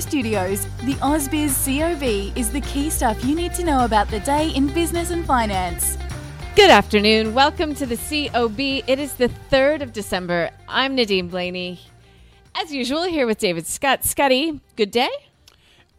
Studios, the AusBiz COB is the key stuff you need to know about the day in business and finance. Good afternoon. Welcome to the COB. It is the 3rd of December. I'm Nadine Blayney. As usual, here with David Scott. Scotty, good day?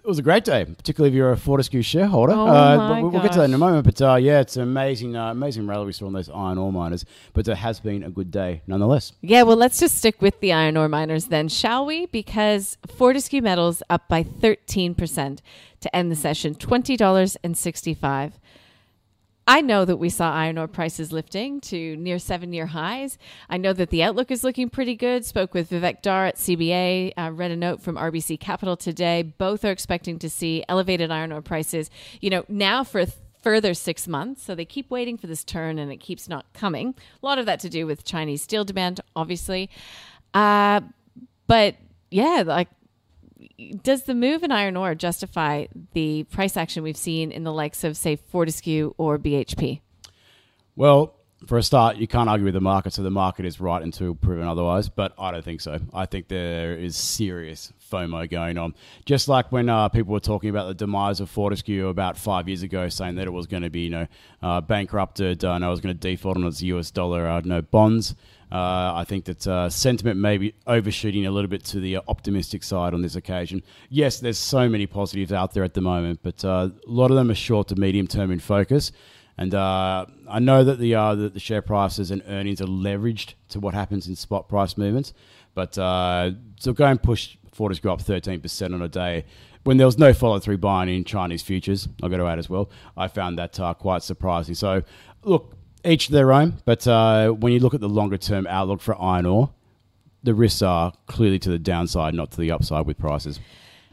It was a great day, particularly if you're a Fortescue shareholder. Oh uh, my we'll, we'll get to that in a moment. But uh, yeah, it's an amazing, uh, amazing rally we saw on those iron ore miners. But it has been a good day nonetheless. Yeah, well, let's just stick with the iron ore miners then, shall we? Because Fortescue Metals up by 13% to end the session, $20.65. I know that we saw iron ore prices lifting to near seven year highs. I know that the outlook is looking pretty good. Spoke with Vivek Dhar at CBA, uh, read a note from RBC Capital today. Both are expecting to see elevated iron ore prices, you know, now for further six months. So they keep waiting for this turn and it keeps not coming. A lot of that to do with Chinese steel demand, obviously. Uh, but yeah, like does the move in iron ore justify the price action we've seen in the likes of, say, Fortescue or BHP? Well, for a start, you can't argue with the market, so the market is right until proven otherwise. But I don't think so. I think there is serious FOMO going on. Just like when uh, people were talking about the demise of Fortescue about five years ago, saying that it was going to be, you know, uh, bankrupted uh, and it was going to default on its US dollar, uh, no bonds. Uh, I think that uh, sentiment may be overshooting a little bit to the optimistic side on this occasion. Yes, there's so many positives out there at the moment, but uh, a lot of them are short to medium term in focus. And uh, I know that the, uh, that the share prices and earnings are leveraged to what happens in spot price movements, but uh, to go and push Fortescue up 13% on a day when there was no follow through buying in Chinese futures, I've got to add as well, I found that uh, quite surprising. So, look, each their own, but uh, when you look at the longer term outlook for iron ore, the risks are clearly to the downside, not to the upside with prices.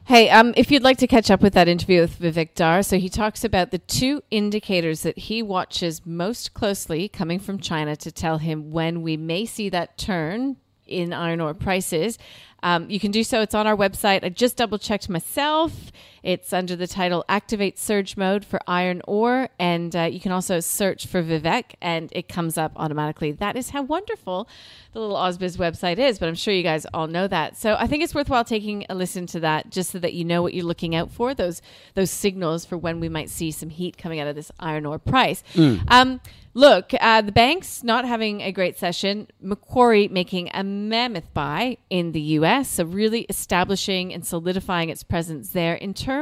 Hey, um, if you'd like to catch up with that interview with Vivek Dhar, so he talks about the two indicators that he watches most closely coming from China to tell him when we may see that turn in iron ore prices. Um, you can do so. It's on our website. I just double checked myself. It's under the title Activate Surge Mode for Iron Ore. And uh, you can also search for Vivek and it comes up automatically. That is how wonderful the little AusBiz website is. But I'm sure you guys all know that. So I think it's worthwhile taking a listen to that just so that you know what you're looking out for, those, those signals for when we might see some heat coming out of this iron ore price. Um, Look, uh, the banks not having a great session. Macquarie making a mammoth buy in the U.S., so really establishing and solidifying its presence there in terms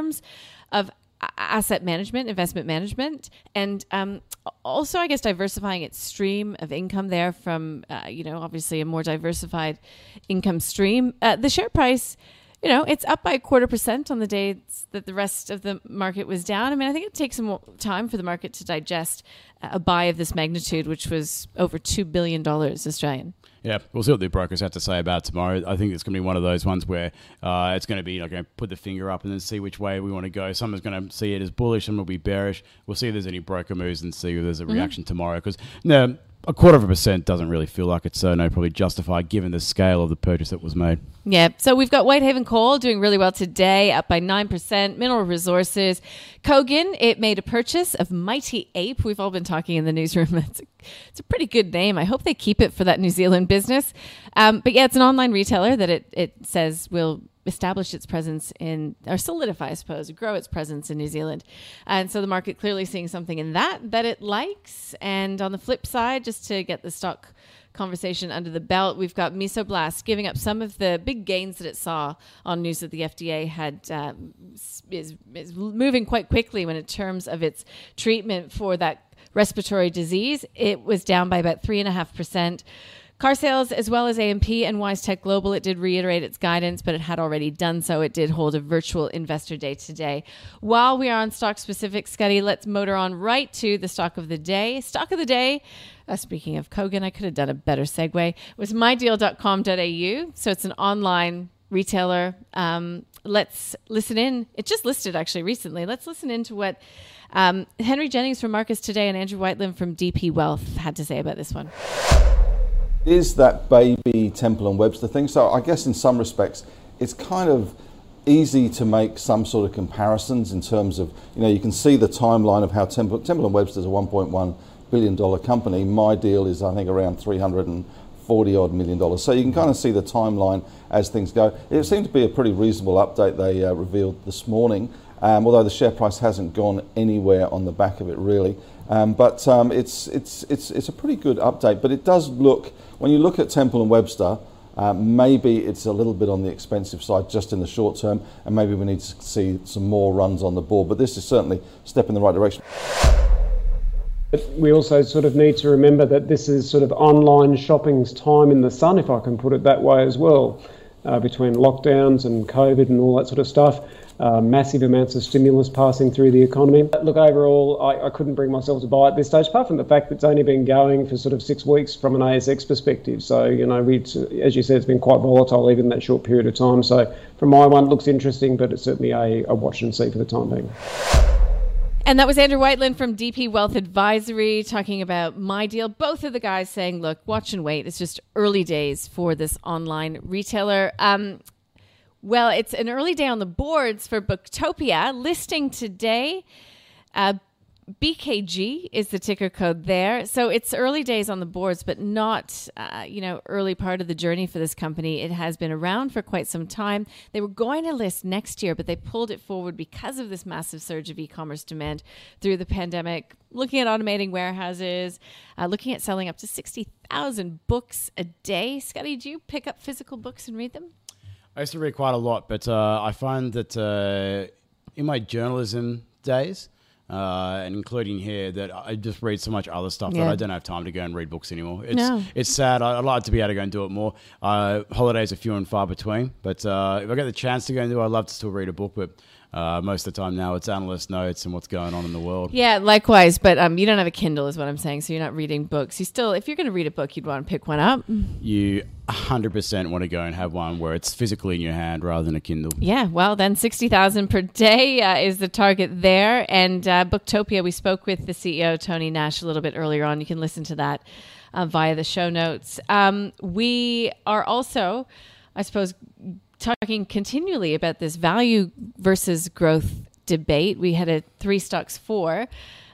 of asset management, investment management, and um, also, I guess, diversifying its stream of income there from, uh, you know, obviously a more diversified income stream. Uh, the share price you know, it's up by a quarter percent on the days that the rest of the market was down. I mean, I think it takes some more time for the market to digest a buy of this magnitude, which was over $2 billion Australian. Yeah, we'll see what the brokers have to say about tomorrow. I think it's going to be one of those ones where uh, it's going to be like going to put the finger up and then see which way we want to go. Someone's going to see it as bullish, some will be bearish. We'll see if there's any broker moves and see if there's a reaction tomorrow. Because no, a quarter of a percent doesn't really feel like it's so no probably justified given the scale of the purchase that was made. Yeah, so we've got Whitehaven Coal doing really well today, up by 9%. Mineral Resources. Kogan, it made a purchase of Mighty Ape. We've all been talking in the newsroom. It's a, it's a pretty good name. I hope they keep it for that New Zealand business. Um, but yeah, it's an online retailer that it, it says will establish its presence in, or solidify, I suppose, grow its presence in New Zealand. And so the market clearly seeing something in that that it likes. And on the flip side, just to get the stock conversation under the belt. We've got Mesoblast giving up some of the big gains that it saw on news that the FDA had um, is, is moving quite quickly when in terms of its treatment for that respiratory disease. It was down by about three and a half percent. Car sales, as well as AMP and WiseTech Global, it did reiterate its guidance, but it had already done so. It did hold a virtual investor day today. While we are on stock specific, Scotty, let's motor on right to the stock of the day. Stock of the day, uh, speaking of Kogan, I could have done a better segue, was mydeal.com.au. So it's an online retailer. Um, let's listen in. It just listed actually recently. Let's listen in to what um, Henry Jennings from Marcus Today and Andrew Wielandt from DP Wealth had to say about this one is that baby Temple and Webster thing. So I guess in some respects, it's kind of easy to make some sort of comparisons in terms of, you know, you can see the timeline of how Temple, Temple and Webster is a 1.1 billion dollar company. My deal is, I think, around 340 odd million dollars. So you can kind of see the timeline as things go. It seemed to be a pretty reasonable update they uh, revealed this morning, um, although the share price hasn't gone anywhere on the back of it really. Um, but um, it's, it's, it's, it's a pretty good update. But it does look, when you look at Temple and Webster, uh, maybe it's a little bit on the expensive side just in the short term, and maybe we need to see some more runs on the board. But this is certainly a step in the right direction. But we also sort of need to remember that this is sort of online shopping's time in the sun, if I can put it that way as well, uh, between lockdowns and COVID and all that sort of stuff uh, massive amounts of stimulus passing through the economy. Look, overall, I, I, couldn't bring myself to buy at this stage, apart from the fact that it's only been going for sort of six weeks from an ASX perspective. So, you know, we, as you said, it's been quite volatile even that short period of time. So, from my one, it looks interesting, but it's certainly a, a watch and see for the time being. And that was Andrew Wielandt from DP Wealth Advisory talking about my deal. Both of the guys saying, look, watch and wait. It's just early days for this online retailer. Um, well, it's an early day on the boards for Booktopia. Listing today. Uh, BKG is the ticker code there. So it's early days on the boards, but not, uh, you know, early part of the journey for this company. It has been around for quite some time. They were going to list next year, but they pulled it forward because of this massive surge of e-commerce demand through the pandemic. Looking at automating warehouses, uh, looking at selling up to 60,000 books a day. Scotty, do you pick up physical books and read them? I used to read quite a lot, but uh, I find that uh, in my journalism days, uh, and including here, that I just read so much other stuff yeah. that I don't have time to go and read books anymore. It's no. it's sad. I'd like to be able to go and do it more. Uh, holidays are few and far between, but uh, if I get the chance to go and do, it, I'd love to still read a book, but uh, most of the time now it's analyst notes and what's going on in the world. Yeah, likewise. But um, you don't have a Kindle, is what I'm saying. So you're not reading books. You still, if you're going to read a book, you'd want to pick one up. You 100% want to go and have one where it's physically in your hand rather than a Kindle. Yeah, well, then 60,000 per day uh, is the target there. And uh, Booktopia, we spoke with the CEO, Tony Nash, a little bit earlier on. You can listen to that uh, via the show notes. Um, we are also, I suppose, talking continually about this value versus growth debate. We had a three stocks four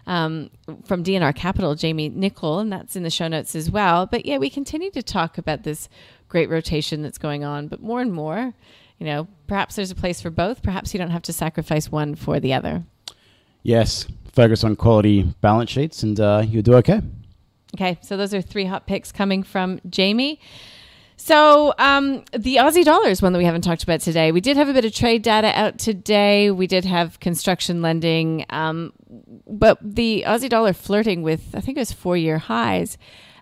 um, from DNR Capital, Jamie Nichol, and that's in the show notes as well. But yeah, we continue to talk about this great rotation that's going on, but more and more, you know, perhaps there's a place for both. Perhaps you don't have to sacrifice one for the other. Yes, focus on quality balance sheets and uh, you'll do okay. Okay, so those are three hot picks coming from Jamie. So um, the Aussie dollar is one that we haven't talked about today. We did have a bit of trade data out today. We did have construction lending, um, but the Aussie dollar flirting with I think it was four year highs.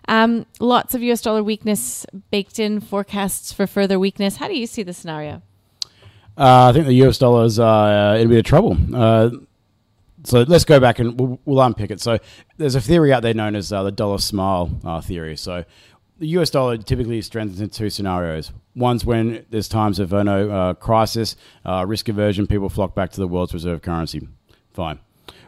Um, lots of U.S. dollar weakness baked in. Forecasts for further weakness. How do you see the scenario? Uh, I think the U.S. dollar is uh, in a bit of trouble. Uh, so let's go back and we'll, we'll, unpick it. So there's a theory out there known as uh, the dollar smile uh, theory. So the US dollar typically strengthens in two scenarios. One's when there's times of uh, no, uh, crisis, uh, risk aversion, people flock back to the world's reserve currency. Fine.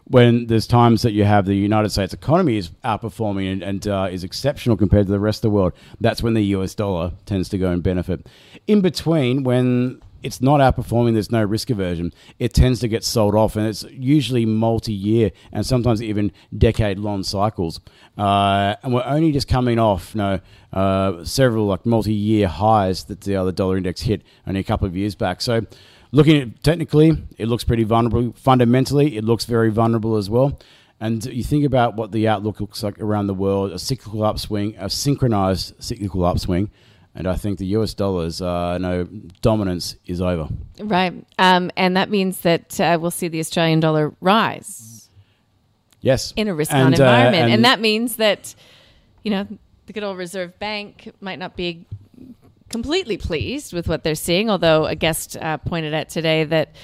When there's times that you have the United States economy is outperforming and, and uh, is exceptional compared to the rest of the world, that's when the US dollar tends to go and benefit. In between, when it's not outperforming, there's no risk aversion, it tends to get sold off. And it's usually multi year and sometimes even decade long cycles. Uh, and we're only just coming off you know, uh, several like multi year highs that the other dollar index hit only a couple of years back. So looking at technically, it looks pretty vulnerable. Fundamentally, it looks very vulnerable as well. And you think about what the outlook looks like around the world a cyclical upswing, a synchronized cyclical upswing and I think the US dollar's uh, no dominance is over. Right, um, and that means that uh, we'll see the Australian dollar rise. Yes, in a risk-on environment, uh, and, and, that means that you know the good old Reserve Bank might not be completely pleased with what they're seeing, although a guest uh, pointed out today that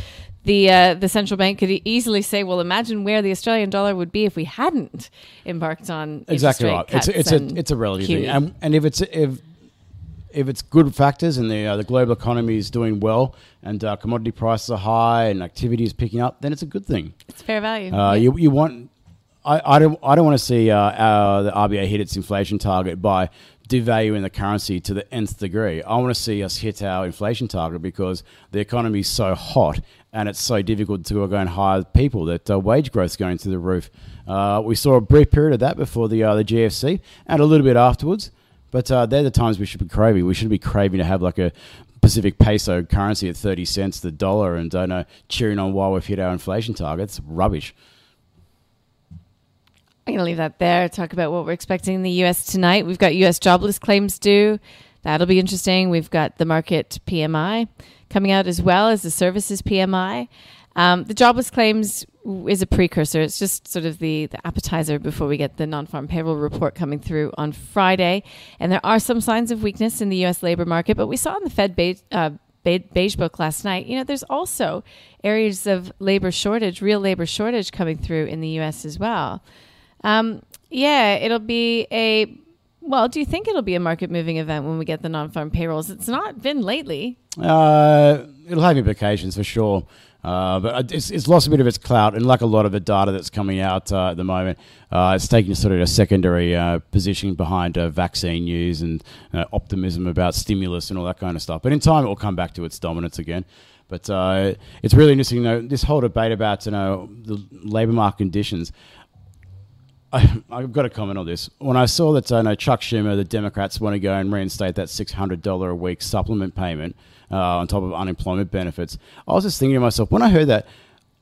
the uh, the central bank could easily say, "Well, imagine where the Australian dollar would be if we hadn't embarked on exactly right." It's a, it's a it's a relative thing, and, and if it's if if it's good factors and the uh, the global economy is doing well and uh, commodity prices are high and activity is picking up, then it's a good thing. It's fair value. Uh, yeah. You you want. I, I don't I don't want to see uh, the RBA hit its inflation target by devaluing the currency to the nth degree. I want to see us hit our inflation target because the economy is so hot and it's so difficult to go and hire people that uh, wage growth is going through the roof. Uh, we saw a brief period of that before the uh, the GFC and a little bit afterwards, but uh, they're the times we should be craving. We should be craving to have like a Pacific peso currency at 30 cents the dollar and don't know cheering on while we've hit our inflation targets. Rubbish. I'm going to leave that there. Talk about what we're expecting in the U.S. tonight. We've got U.S. jobless claims due. That'll be interesting. We've got the Markit PMI coming out as well as the services PMI. Um, the jobless claims is a precursor. It's just sort of the, the appetizer before we get the non farm payroll report coming through on Friday. And there are some signs of weakness in the U.S. labor market, but we saw in the Fed beige, uh, beige book last night, you know, there's also areas of labor shortage, real labor shortage coming through in the U.S. as well. Um, yeah, it'll be a well, do you think it'll be a market moving event when we get the non farm payrolls? It's not been lately. Uh, it'll have implications for sure. Uh, but it's, it's, lost a bit of its clout, and like a lot of the data that's coming out uh, at the moment, uh, it's taking sort of a secondary uh, position behind uh, vaccine news and uh, optimism about stimulus and all that kind of stuff. But in time, it will come back to its dominance again. But it's really interesting, you know, this whole debate about you know the labour market conditions. I, have got to comment on this. When I saw that I know Chuck Schumer, the Democrats want to go and reinstate that six hundred dollar a week supplement payment uh, on top of unemployment benefits, I was just thinking to myself when I heard that,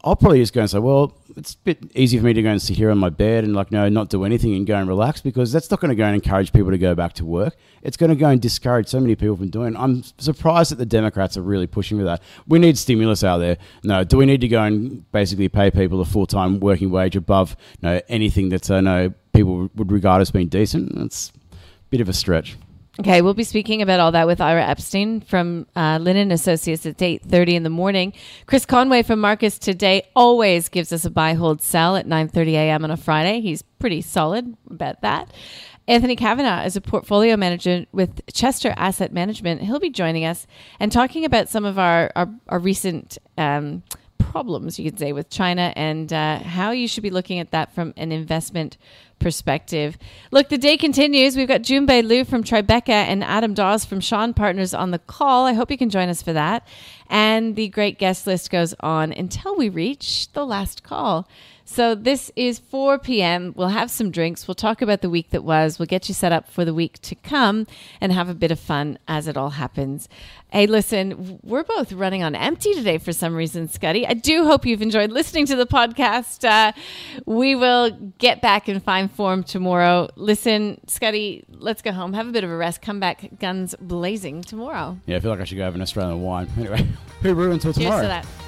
I'll probably just go and say, well, it's a bit easy for me to go and sit here on my bed and like, no, not do anything and go and relax because that's not going to go and encourage people to go back to work. It's going to go and discourage so many people from doing. It. I'm surprised that the Democrats are really pushing for that. We need stimulus out there. No, do we need to go and basically pay people a full time working wage above you know, anything that uh, no people would regard as being decent? That's a bit of a stretch. Okay, we'll be speaking about all that with Ira Epstein from uh, Linen Associates at 8.30 in the morning. Chris Conway from Marcus Today always gives us a buy, hold, sell at 9.30 a.m. on a Friday. He's pretty solid about that. Anthony Kavanaugh is a portfolio manager with Chester Asset Management. He'll be joining us and talking about some of our, our, our recent um, problems, you could say, with China and uh, how you should be looking at that from an investment perspective. Look, the day continues. We've got June Junbei Liu from Tribeca and Adam Dawes from Shaw and Partners on the call. I hope you can join us for that. And the great guest list goes on until we reach the last call. So this is 4 p.m. We'll have some drinks. We'll talk about the week that was. We'll get you set up for the week to come and have a bit of fun as it all happens. Hey, listen, we're both running on empty today for some reason, Scotty. I do hope you've enjoyed listening to the podcast. Uh, we will get back in fine form tomorrow. Listen, Scotty, let's go home, have a bit of a rest, come back guns blazing tomorrow. Yeah, I feel like I should go have an Australian wine. Anyway, hooroo until tomorrow. Cheers to that.